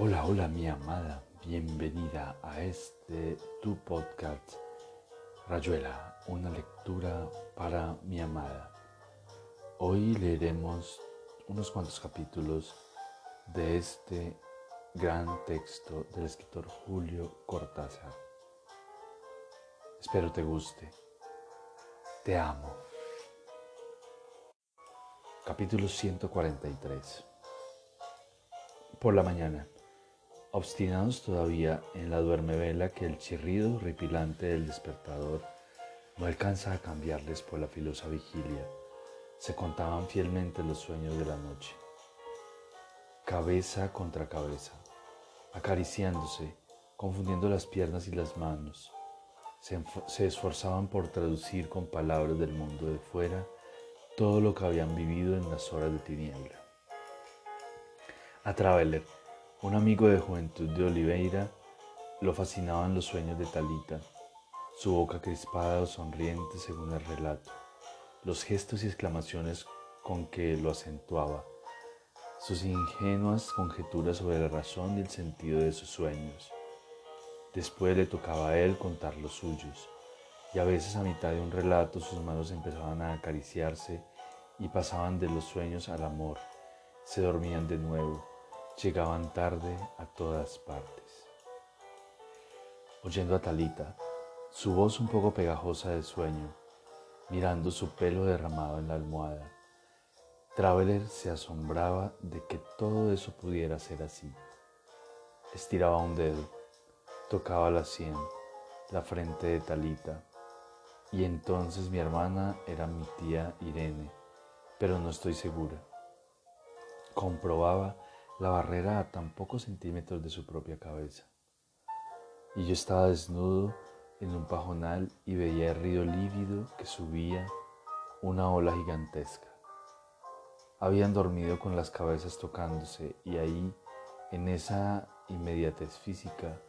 Hola, hola mi amada, bienvenida a este tu podcast Rayuela, una lectura para mi amada. Hoy leeremos unos cuantos capítulos de este gran texto del escritor Julio Cortázar. Espero te guste. Te amo. Capítulo 143. Por la mañana, obstinados todavía en la duermevela que el chirrido horripilante del despertador no alcanza a cambiarles por la filosa vigilia, se contaban fielmente los sueños de la noche. Cabeza contra cabeza, acariciándose, confundiendo las piernas y las manos, se, se esforzaban por traducir con palabras del mundo de fuera todo lo que habían vivido en las horas de tiniebla. A Traveler, un amigo de juventud de Oliveira, lo fascinaban los sueños de Talita, su boca crispada o sonriente según el relato, los gestos y exclamaciones con que lo acentuaba, sus ingenuas conjeturas sobre la razón y el sentido de sus sueños. Después le tocaba a él contar los suyos, y a veces a mitad de un relato sus manos empezaban a acariciarse y pasaban de los sueños al amor, se dormían de nuevo, llegaban tarde a todas partes. Oyendo a Talita, su voz un poco pegajosa de sueño, mirando su pelo derramado en la almohada, Traveler se asombraba de que todo eso pudiera ser así. Estiraba un dedo, tocaba la sien, la frente de Talita, y entonces mi hermana era mi tía Irene, pero no estoy segura. Comprobaba la barrera a tan pocos centímetros de su propia cabeza. Y yo estaba desnudo en un pajonal y veía el río lívido que subía una ola gigantesca. Habían dormido con las cabezas tocándose y ahí, en esa inmediatez física,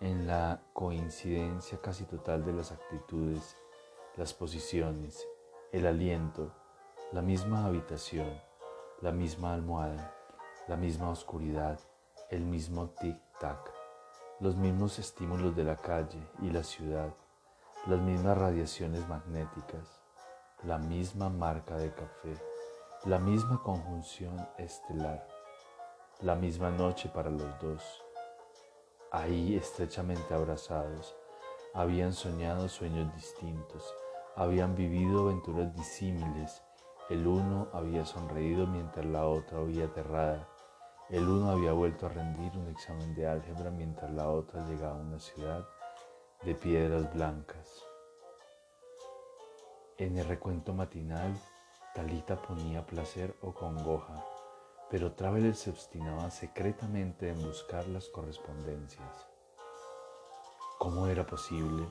en la coincidencia casi total de las actitudes, las posiciones, el aliento, la misma habitación, la misma almohada, la misma oscuridad, el mismo tic-tac, los mismos estímulos de la calle y la ciudad, las mismas radiaciones magnéticas, la misma marca de café, la misma conjunción estelar, la misma noche para los dos. Ahí, estrechamente abrazados, habían soñado sueños distintos, habían vivido aventuras disímiles, el uno había sonreído mientras la otra huía aterrada, el uno había vuelto a rendir un examen de álgebra mientras la otra llegaba a una ciudad de piedras blancas. En el recuento matinal, Talita ponía placer o congoja, pero Traveler se obstinaba secretamente en buscar las correspondencias. ¿Cómo era posible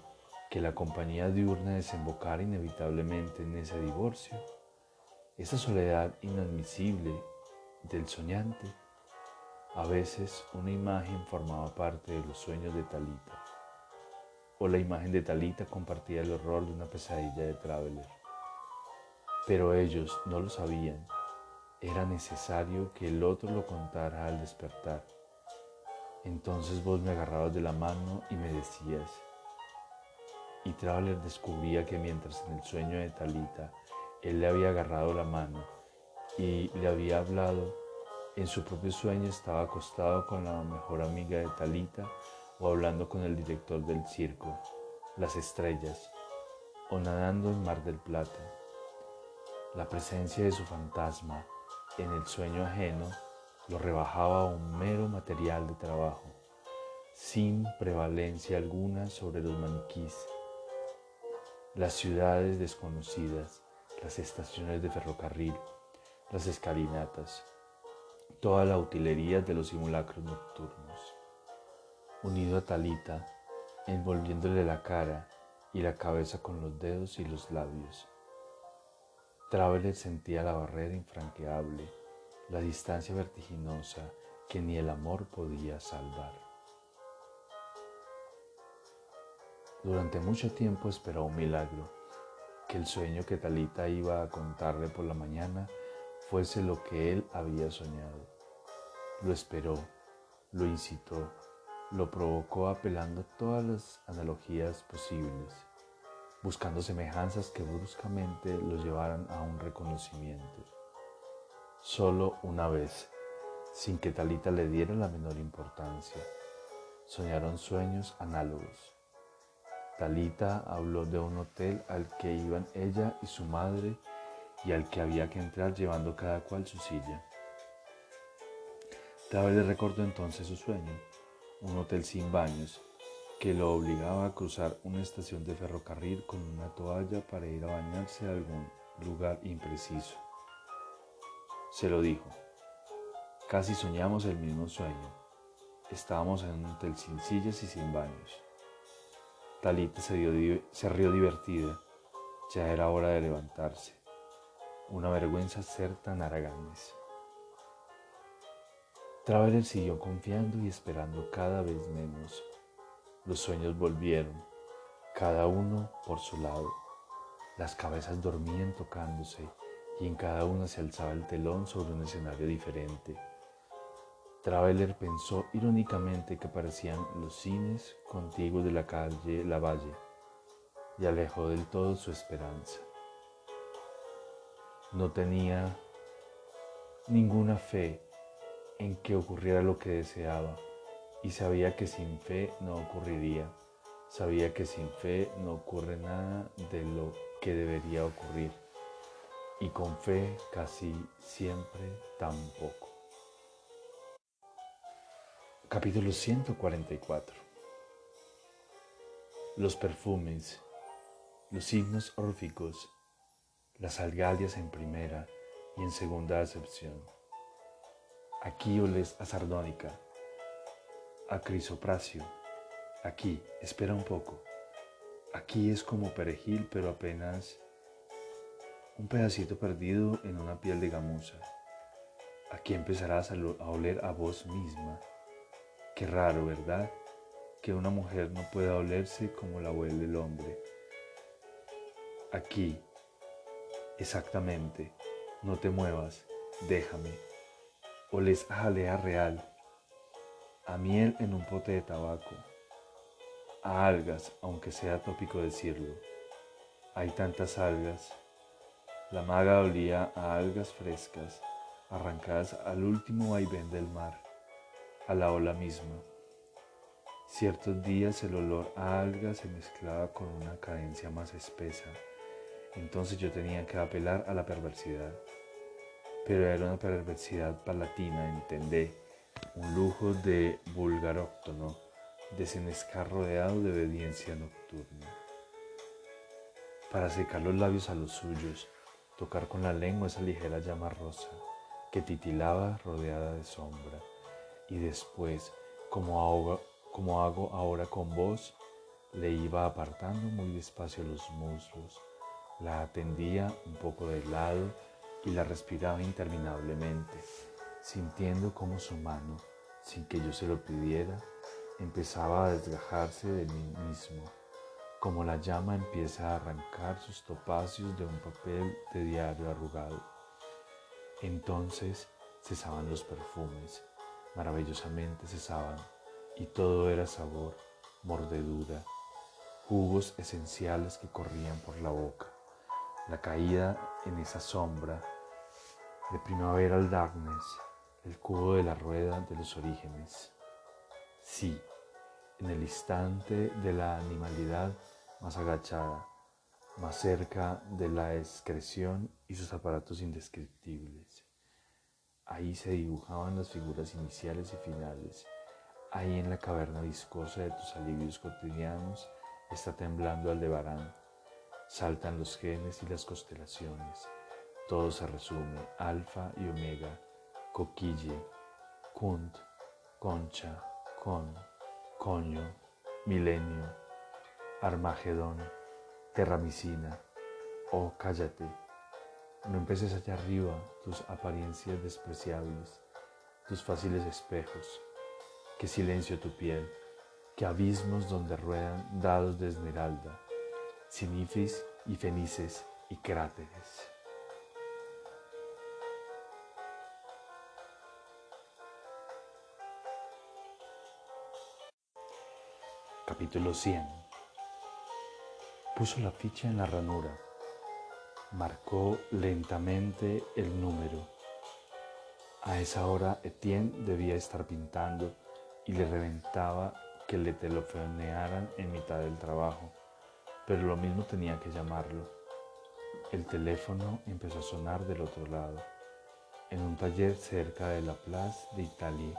que la compañía diurna desembocara inevitablemente en ese divorcio? Esa soledad inadmisible del soñante a veces una imagen formaba parte de los sueños de Talita, o la imagen de Talita compartía el horror de una pesadilla de Traveler. Pero ellos no lo sabían. Era necesario que el otro lo contara al despertar. Entonces vos me agarrabas de la mano y me decías, y Traveler descubría que mientras en el sueño de Talita él le había agarrado la mano y le había hablado en su propio sueño estaba acostado con la mejor amiga de Talita o hablando con el director del circo, las estrellas, o nadando en Mar del Plata. La presencia de su fantasma en el sueño ajeno lo rebajaba a un mero material de trabajo, sin prevalencia alguna sobre los maniquís, las ciudades desconocidas, las estaciones de ferrocarril, las escalinatas, toda la utilería de los simulacros nocturnos. Unido a Talita, envolviéndole la cara y la cabeza con los dedos y los labios. Traveler sentía la barrera infranqueable, la distancia vertiginosa que ni el amor podía salvar. Durante mucho tiempo esperó un milagro, que el sueño que Talita iba a contarle por la mañana fuese lo que él había soñado. Lo esperó lo incitó, lo provocó apelando todas las analogías posibles, buscando semejanzas que bruscamente lo llevaran a un reconocimiento. Solo una vez, sin que Talita le diera la menor importancia, soñaron sueños análogos. Talita habló de un hotel al que iban ella y su madre y al que había que entrar llevando cada cual su silla. Tabe le recordó entonces su sueño, un hotel sin baños, que lo obligaba a cruzar una estación de ferrocarril con una toalla para ir a bañarse a algún lugar impreciso. Se lo dijo. Casi soñamos el mismo sueño. Estábamos en un hotel sin sillas y sin baños. Talita se rió divertida. Ya era hora de levantarse. Una vergüenza ser tan araganes. Traveler siguió confiando y esperando cada vez menos. Los sueños volvieron, cada uno por su lado. Las cabezas dormían tocándose y en cada una se alzaba el telón sobre un escenario diferente. Traveler pensó irónicamente que parecían los cines contiguos de la calle Lavalle y alejó del todo su esperanza. No tenía ninguna fe en que ocurriera lo que deseaba y sabía que sin fe no ocurriría. Sabía que sin fe no ocurre nada de lo que debería ocurrir y con fe casi siempre tampoco. Capítulo 144 Los perfumes, los signos órficos, las algalias en primera y en segunda acepción. Aquí oles a sardónica, a crisopracio. Aquí, espera un poco. Aquí es como perejil, pero apenas un pedacito perdido en una piel de gamuza. Aquí empezarás a oler a vos misma Qué raro, ¿verdad? Que una mujer no pueda olerse como la huele el hombre. Aquí, exactamente, no te muevas, déjame. Oles a jalea real, a miel en un pote de tabaco, a algas, aunque sea tópico decirlo. Hay tantas algas. La maga olía a algas frescas, arrancadas al último vaivén del mar a la ola misma. Ciertos días el olor a algas se mezclaba con una cadencia más espesa, entonces yo tenía que apelar a la perversidad. Pero era una perversidad palatina, entendé, un lujo de vulgaróctono, de senescar rodeado de obediencia nocturna. Para secar los labios a los suyos, tocar con la lengua esa ligera llama rosa que titilaba rodeada de sombra y después, como como hago ahora con vos, le iba apartando muy despacio los muslos, la atendía un poco de lado y la respiraba interminablemente, sintiendo como su mano, sin que yo se lo pidiera, empezaba a desgajarse de mí mismo, como la llama empieza a arrancar sus topacios de un papel de diario arrugado. Entonces cesaban los perfumes maravillosamente cesaban y todo era sabor, mordedura, jugos esenciales que corrían por la boca, la caída en esa sombra de primavera al darkness, el cubo de la rueda de los orígenes. Sí, en el instante de la animalidad más agachada, más cerca de la excreción y sus aparatos indescriptibles. Ahí se dibujaban las figuras iniciales y finales. Ahí en la caverna viscosa de tus alivios cotidianos está temblando Aldebarán. Saltan los genes y las constelaciones. Todo se resume, alfa y omega, coquille, kunt, concha, con, coño, milenio, armagedón, terramicina. Oh, cállate no empeces allá arriba tus apariencias despreciables, tus fáciles espejos. Que silencio tu piel, que abismos donde ruedan dados de esmeralda, sinifis y fenices y cráteres. Capítulo 100. Puso la ficha en la ranura. Marcó lentamente el número. A esa hora Etienne debía estar pintando y le reventaba que le telefonearan en mitad del trabajo, pero lo mismo tenía que llamarlo. El teléfono empezó a sonar del otro lado, en un taller cerca de la Place d'Italie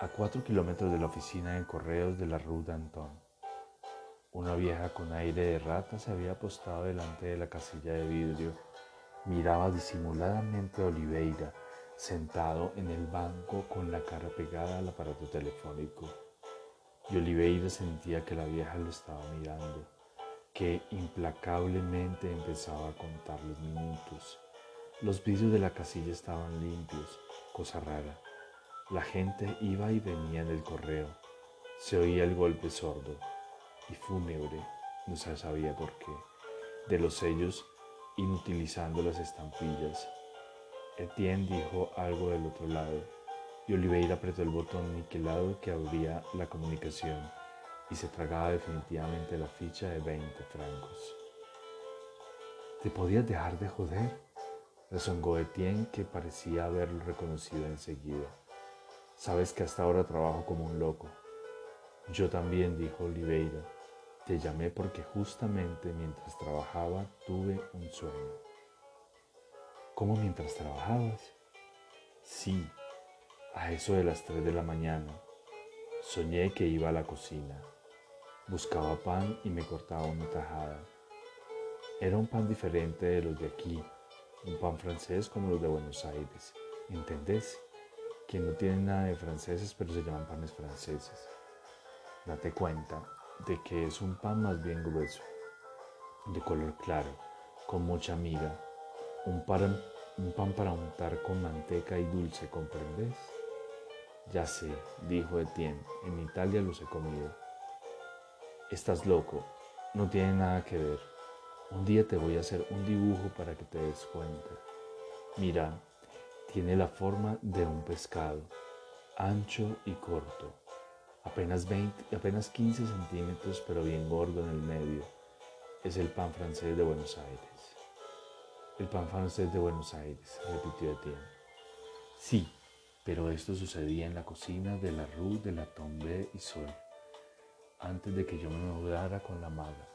a cuatro kilómetros de la oficina de correos de la Rue d'Anton. Una vieja con aire de rata se había apostado delante de la casilla de vidrio. Miraba disimuladamente a Oliveira, sentado en el banco con la cara pegada al aparato telefónico. Y Oliveira sentía que la vieja lo estaba mirando, que implacablemente empezaba a contar los minutos. Los vidrios de la casilla estaban limpios, cosa rara. La gente iba y venía en el correo. Se oía el golpe sordo y fúnebre, no se sabía por qué, de los sellos inutilizando las estampillas. Etienne dijo algo del otro lado y Oliveira apretó el botón niquelado que abría la comunicación y se tragaba definitivamente la ficha de 20 francos. ¿Te podías dejar de joder? Rezongó Etienne que parecía haberlo reconocido enseguida. Sabes que hasta ahora trabajo como un loco. Yo también, dijo Oliveira. Te llamé porque justamente mientras trabajaba tuve un sueño. ¿Cómo mientras trabajabas? Sí, a eso de las 3 de la mañana. Soñé que iba a la cocina. Buscaba pan y me cortaba una tajada. Era un pan diferente de los de aquí, un pan francés como los de Buenos Aires. ¿Entendés? que no tienen nada de franceses, pero se llaman panes franceses. Date cuenta de que es un pan más bien grueso, de color claro, con mucha miga, un pan, un pan para untar con manteca y dulce, ¿comprendes? Ya sé, dijo Etienne, en Italia los he comido. Estás loco, no tiene nada que ver. Un día te voy a hacer un dibujo para que te des cuenta. Mira, tiene la forma de un pescado, ancho y corto, apenas, 20, apenas 15 centímetros, pero bien gordo en el medio. Es el pan francés de Buenos Aires. El pan francés de Buenos Aires, repitió Etienne. Sí, pero esto sucedía en la cocina de la Rue de la Tombe y Sol, antes de que yo me mudara con la maga.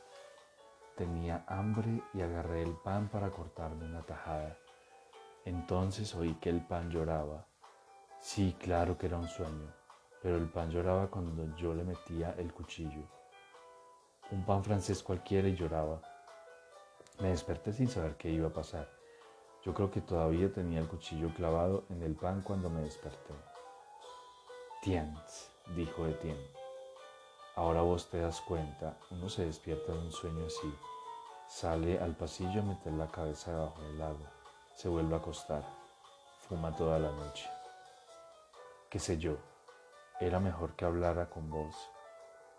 Tenía hambre y agarré el pan para cortarme una tajada. Entonces oí que el pan lloraba. Sí, claro que era un sueño, pero el pan lloraba cuando yo le metía el cuchillo. Un pan francés cualquiera y lloraba. Me desperté sin saber qué iba a pasar. Yo creo que todavía tenía el cuchillo clavado en el pan cuando me desperté. Tiens, dijo Etienne. Ahora vos te das cuenta, uno se despierta de un sueño así, sale al pasillo a meter la cabeza debajo del agua se vuelve a acostar, fuma toda la noche. Qué sé yo, era mejor que hablara con vos,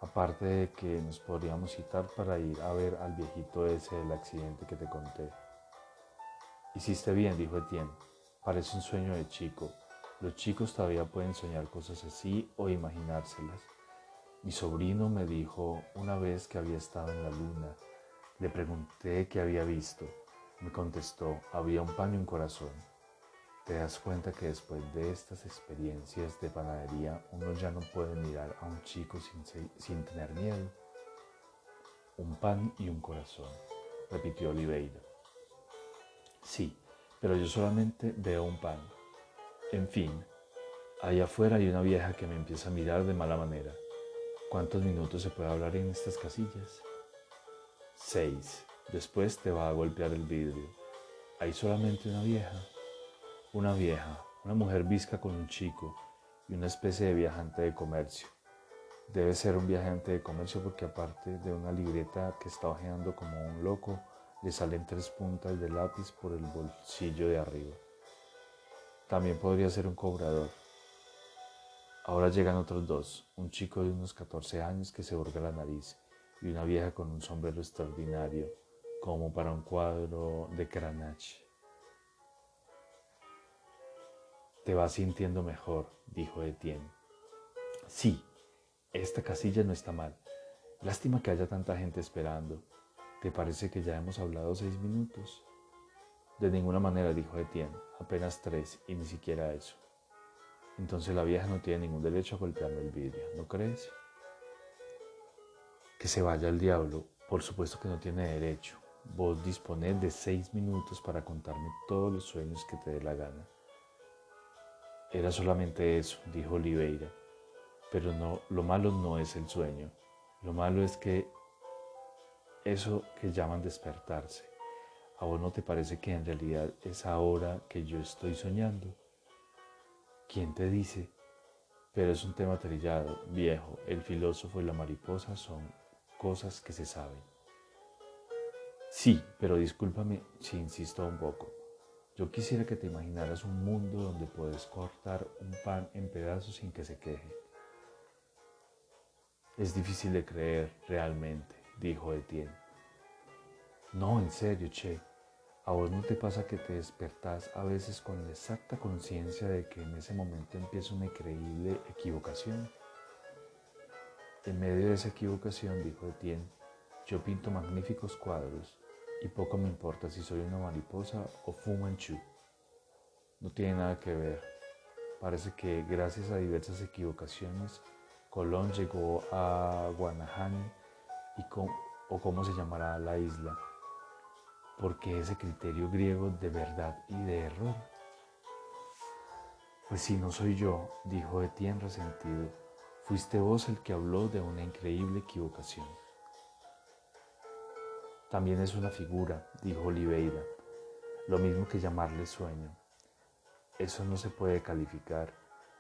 aparte de que nos podríamos citar para ir a ver al viejito ese del accidente que te conté. Hiciste bien, dijo Etienne, parece un sueño de chico. Los chicos todavía pueden soñar cosas así o imaginárselas. Mi sobrino me dijo una vez que había estado en la luna. Le pregunté qué había visto me contestó, había un pan y un corazón. Te das cuenta que después de estas experiencias de panadería uno ya no puede mirar a un chico sin, tener miedo. Un pan y un corazón, repitió Oliveira. Sí, pero yo solamente veo un pan. En fin, allá afuera hay una vieja que me empieza a mirar de mala manera. ¿Cuántos minutos se puede hablar en estas casillas? Seis. Después te va a golpear el vidrio. Hay solamente una vieja. Una vieja, una mujer visca con un chico y una especie de viajante de comercio. Debe ser un viajante de comercio porque aparte de una libreta que está ojeando como un loco, le salen tres puntas de lápiz por el bolsillo de arriba. También podría ser un cobrador. Ahora llegan otros dos, un chico de unos 14 años que se borga la nariz y una vieja con un sombrero extraordinario como para un cuadro de Cranach. Te vas sintiendo mejor, dijo Etienne. Sí, esta casilla no está mal. Lástima que haya tanta gente esperando. ¿Te parece que ya hemos hablado seis minutos? De ninguna manera, dijo Etienne, apenas tres y ni siquiera eso. Entonces la vieja no tiene ningún derecho a golpearme el vidrio, ¿no crees? Que se vaya al diablo, por supuesto que no tiene derecho. Vos disponés de seis minutos para contarme todos los sueños que te dé la gana. Era solamente eso, dijo Oliveira. Pero no, lo malo no es el sueño. Lo malo es que eso que llaman despertarse. ¿A vos no te parece que en realidad es ahora que yo estoy soñando? ¿Quién te dice? Pero es un tema trillado, viejo. El filósofo y la mariposa son cosas que se saben. Sí, pero discúlpame si insisto un poco. Yo quisiera que te imaginaras un mundo donde puedes cortar un pan en pedazos sin que se queje. Es difícil de creer realmente, dijo Etienne. No, en serio, Che. ¿A vos no te pasa que te despertás a veces con la exacta conciencia de que en ese momento empieza una increíble equivocación? En medio de esa equivocación, dijo Etienne, yo pinto magníficos cuadros y poco me importa si soy una mariposa o Fu Manchu. No tiene nada que ver. Parece que gracias a diversas equivocaciones, Colón llegó a Guanahani y o cómo se llamará la isla. Porque ese criterio griego de verdad y de error. Pues si no soy yo, dijo Etienne resentido, fuiste vos el que habló de una increíble equivocación. También es una figura, dijo Oliveira, lo mismo que llamarle sueño. Eso no se puede calificar.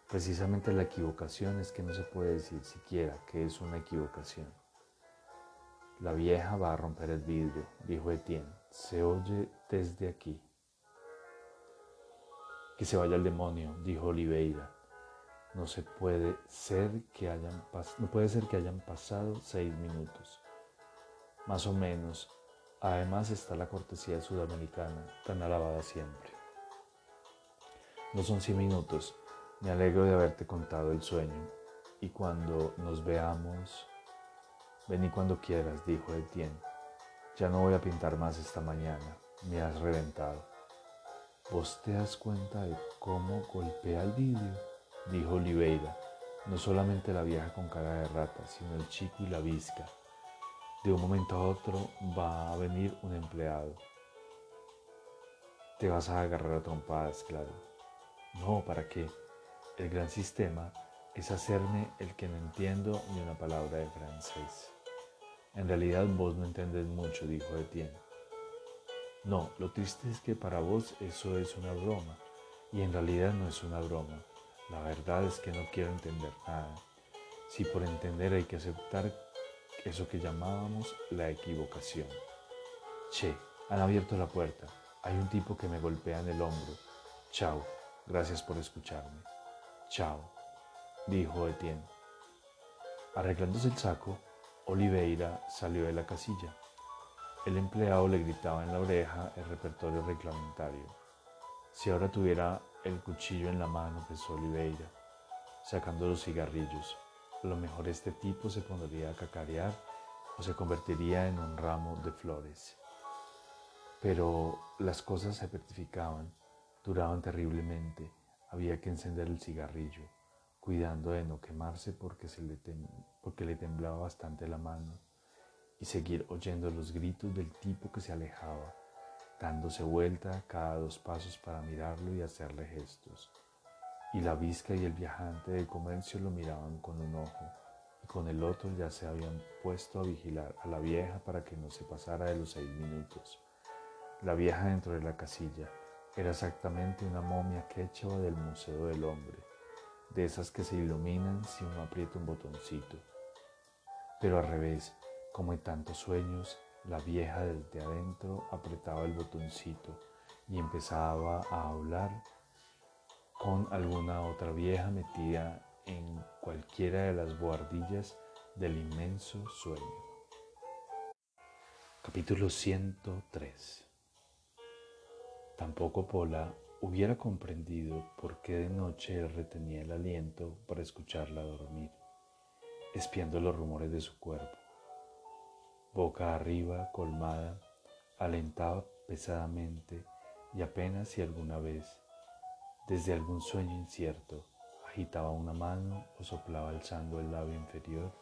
Precisamente la equivocación es que no se puede decir siquiera que es una equivocación. La vieja va a romper el vidrio, dijo Etienne. Se oye desde aquí. Que se vaya el demonio, dijo Oliveira. No se puede ser que hayan no puede ser que hayan pasado seis minutos. Más o menos Además está la cortesía sudamericana, tan alabada siempre. No son cien minutos, me alegro de haberte contado el sueño, y cuando nos veamos, vení cuando quieras, dijo Etienne. Ya no voy a pintar más esta mañana, me has reventado. ¿Vos te das cuenta de cómo golpea el vidrio? dijo Oliveira. No solamente la vieja con cara de rata, sino el chico y la visca de un momento a otro va a venir un empleado. Te vas a agarrar a trompadas, claro. No, ¿para qué? El gran sistema es hacerme el que no entiendo ni una palabra de francés. En realidad vos no entendés mucho, dijo Etienne. No, lo triste es que para vos eso es una broma, y en realidad no es una broma. La verdad es que no quiero entender nada. Si por entender hay que aceptar eso que llamábamos la equivocación. Che, han abierto la puerta. Hay un tipo que me golpea en el hombro. Chao, gracias por escucharme. Chao, dijo Etienne. Arreglándose el saco, Oliveira salió de la casilla. El empleado le gritaba en la oreja el repertorio reglamentario. Si ahora tuviera el cuchillo en la mano, pensó Oliveira, sacando los cigarrillos a lo mejor este tipo se pondría a cacarear o se convertiría en un ramo de flores. Pero las cosas se petrificaban, duraban terriblemente, había que encender el cigarrillo, cuidando de no quemarse porque, se le, porque le temblaba bastante la mano, y seguir oyendo los gritos del tipo que se alejaba, dándose vuelta cada dos pasos para mirarlo y hacerle gestos y la visca y el viajante de comercio lo miraban con un ojo y con el otro ya se habían puesto a vigilar a la vieja para que no se pasara de los seis minutos. La vieja dentro de la casilla era exactamente una momia quechua del Museo del Hombre, de esas que se iluminan si uno aprieta un botoncito. Pero al revés, como en tantos sueños, la vieja desde adentro apretaba el botoncito y empezaba a hablar con alguna otra vieja metida en cualquiera de las buhardillas del inmenso sueño. Capítulo 103 Tampoco Pola hubiera comprendido por qué de noche retenía el aliento para escucharla dormir. espiando los rumores de su cuerpo. Boca arriba, colmada, alentaba pesadamente y apenas si alguna vez, desde algún sueño incierto, agitaba una mano o soplaba alzando el labio inferior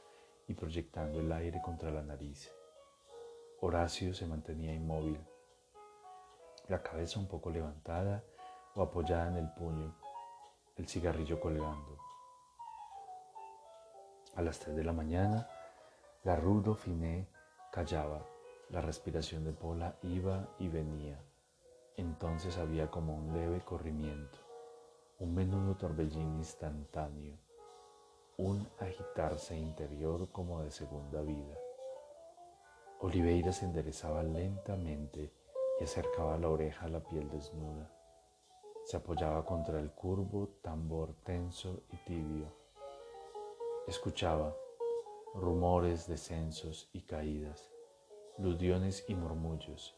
y proyectando el aire contra la nariz. Horacio se mantenía inmóvil, la cabeza un poco levantada o apoyada en el puño, el cigarrillo colgando. A las tres de la mañana, la rudo Finé callaba, la respiración de Pola iba y venía. Entonces había como un leve corrimiento, un menudo torbellín instantáneo, un agitarse interior como de segunda vida. Oliveira se enderezaba lentamente y acercaba la oreja a la piel desnuda. Se apoyaba contra el curvo tambor tenso y tibio. Escuchaba rumores, descensos y caídas, ludiones y murmullos,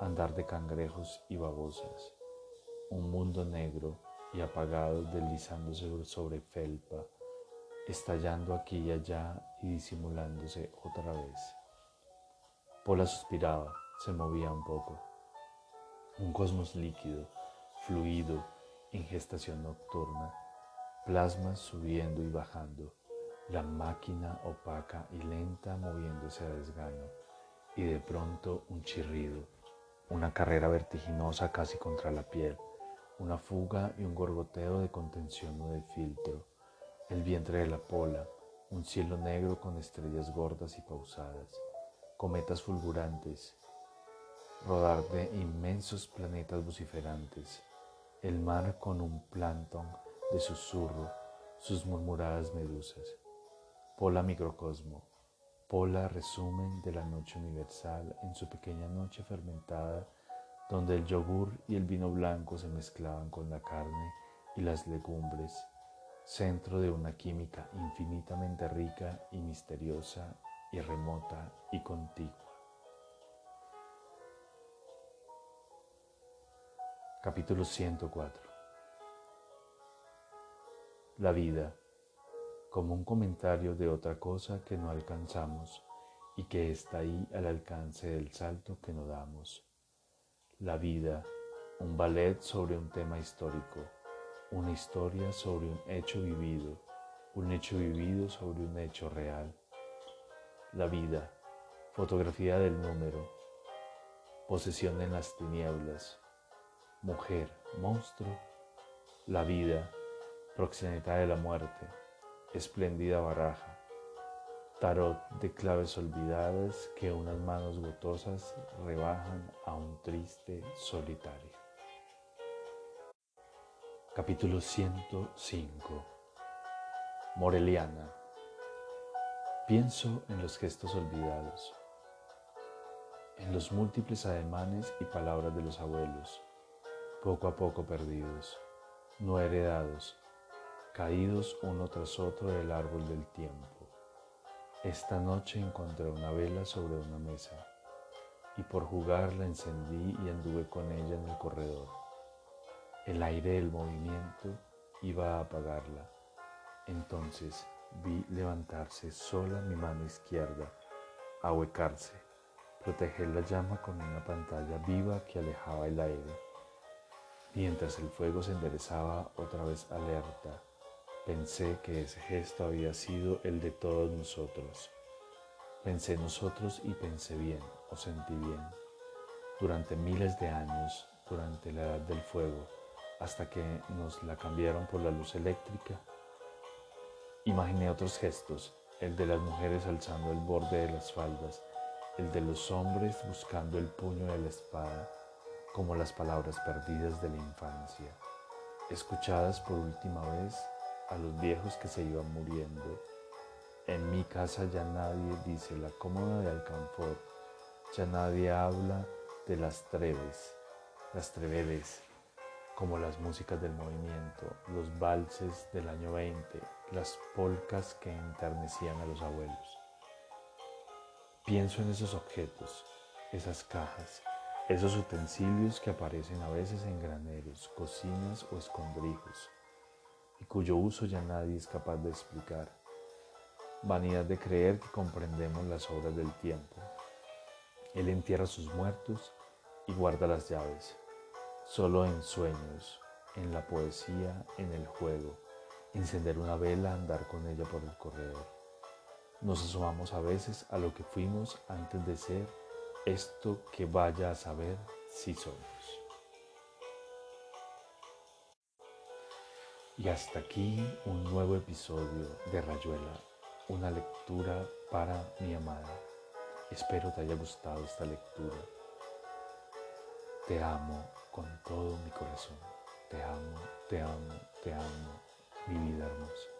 andar de cangrejos y babosas, un mundo negro y apagado deslizándose sobre felpa, estallando aquí y allá y disimulándose otra vez. Pola suspiraba, se movía un poco. Un cosmos líquido, fluido, en gestación nocturna, plasmas subiendo y bajando, la máquina opaca y lenta moviéndose a desgano, y de pronto un chirrido, una carrera vertiginosa casi contra la piel, una fuga y un gorgoteo de contención o de filtro, el vientre de la pola, un cielo negro con estrellas gordas y pausadas, cometas fulgurantes, rodar de inmensos planetas vociferantes, el mar con un plantón de susurro, sus murmuradas medusas. Pola microcosmo, Pola resumen de la noche universal en su pequeña noche fermentada, donde el yogur y el vino blanco se mezclaban con la carne y las legumbres, centro de una química infinitamente rica y misteriosa y remota y contigua. Capítulo 104 La vida como un comentario de otra cosa que no alcanzamos y que está ahí al alcance del salto que no damos. La vida, un ballet sobre un tema histórico, una historia sobre un hecho vivido, un hecho vivido sobre un hecho real la vida, fotografía del número, posesión en las tinieblas, mujer, monstruo, la vida, proxeneta de la muerte, espléndida baraja, tarot de claves olvidadas que unas manos gotosas rebajan a un triste solitario. Capítulo 105 Moreliana Pienso en los gestos olvidados, en los múltiples ademanes y palabras de los abuelos, poco a poco perdidos, no heredados, caídos uno tras otro del árbol del tiempo. Esta noche encontré una vela sobre una mesa y por jugar la encendí y anduve con ella en el corredor. El aire del movimiento iba a apagarla. Entonces, Vi levantarse sola mi mano izquierda, ahuecarse, proteger la llama con una pantalla viva que alejaba el aire. Mientras el fuego se enderezaba otra vez alerta, pensé que ese gesto había sido el de todos nosotros. Pensé nosotros y pensé bien, o sentí bien. Durante miles de años, durante la edad del fuego, hasta que nos la cambiaron por la luz eléctrica, Imaginé otros gestos, el de las mujeres alzando el borde de las faldas, el de los hombres buscando el puño de la espada, como las palabras perdidas de la infancia, escuchadas por última vez a los viejos que se iban muriendo. En mi casa ya nadie dice la cómoda de Alcanfor, ya nadie habla de las treves, las trevedes, como las músicas del movimiento, los valses del año 20, las polcas que enternecían a los abuelos. Pienso en esos objetos, esas cajas, esos utensilios que aparecen a veces en graneros, cocinas o escondrijos, y cuyo uso ya nadie es capaz de explicar. vanidad de creer que comprendemos las obras del tiempo. Él entierra sus muertos y guarda las llaves. Solo en sueños, en la poesía, en el juego, encender una vela, andar con ella por el corredor. Nos asomamos a veces a lo que fuimos antes de ser esto que vaya a saber si somos. Y hasta aquí un nuevo episodio de Rayuela, una lectura para mi amada. Espero te haya gustado esta lectura. Te amo con todo mi corazón. Te amo, te amo, te amo, mi vida hermosa.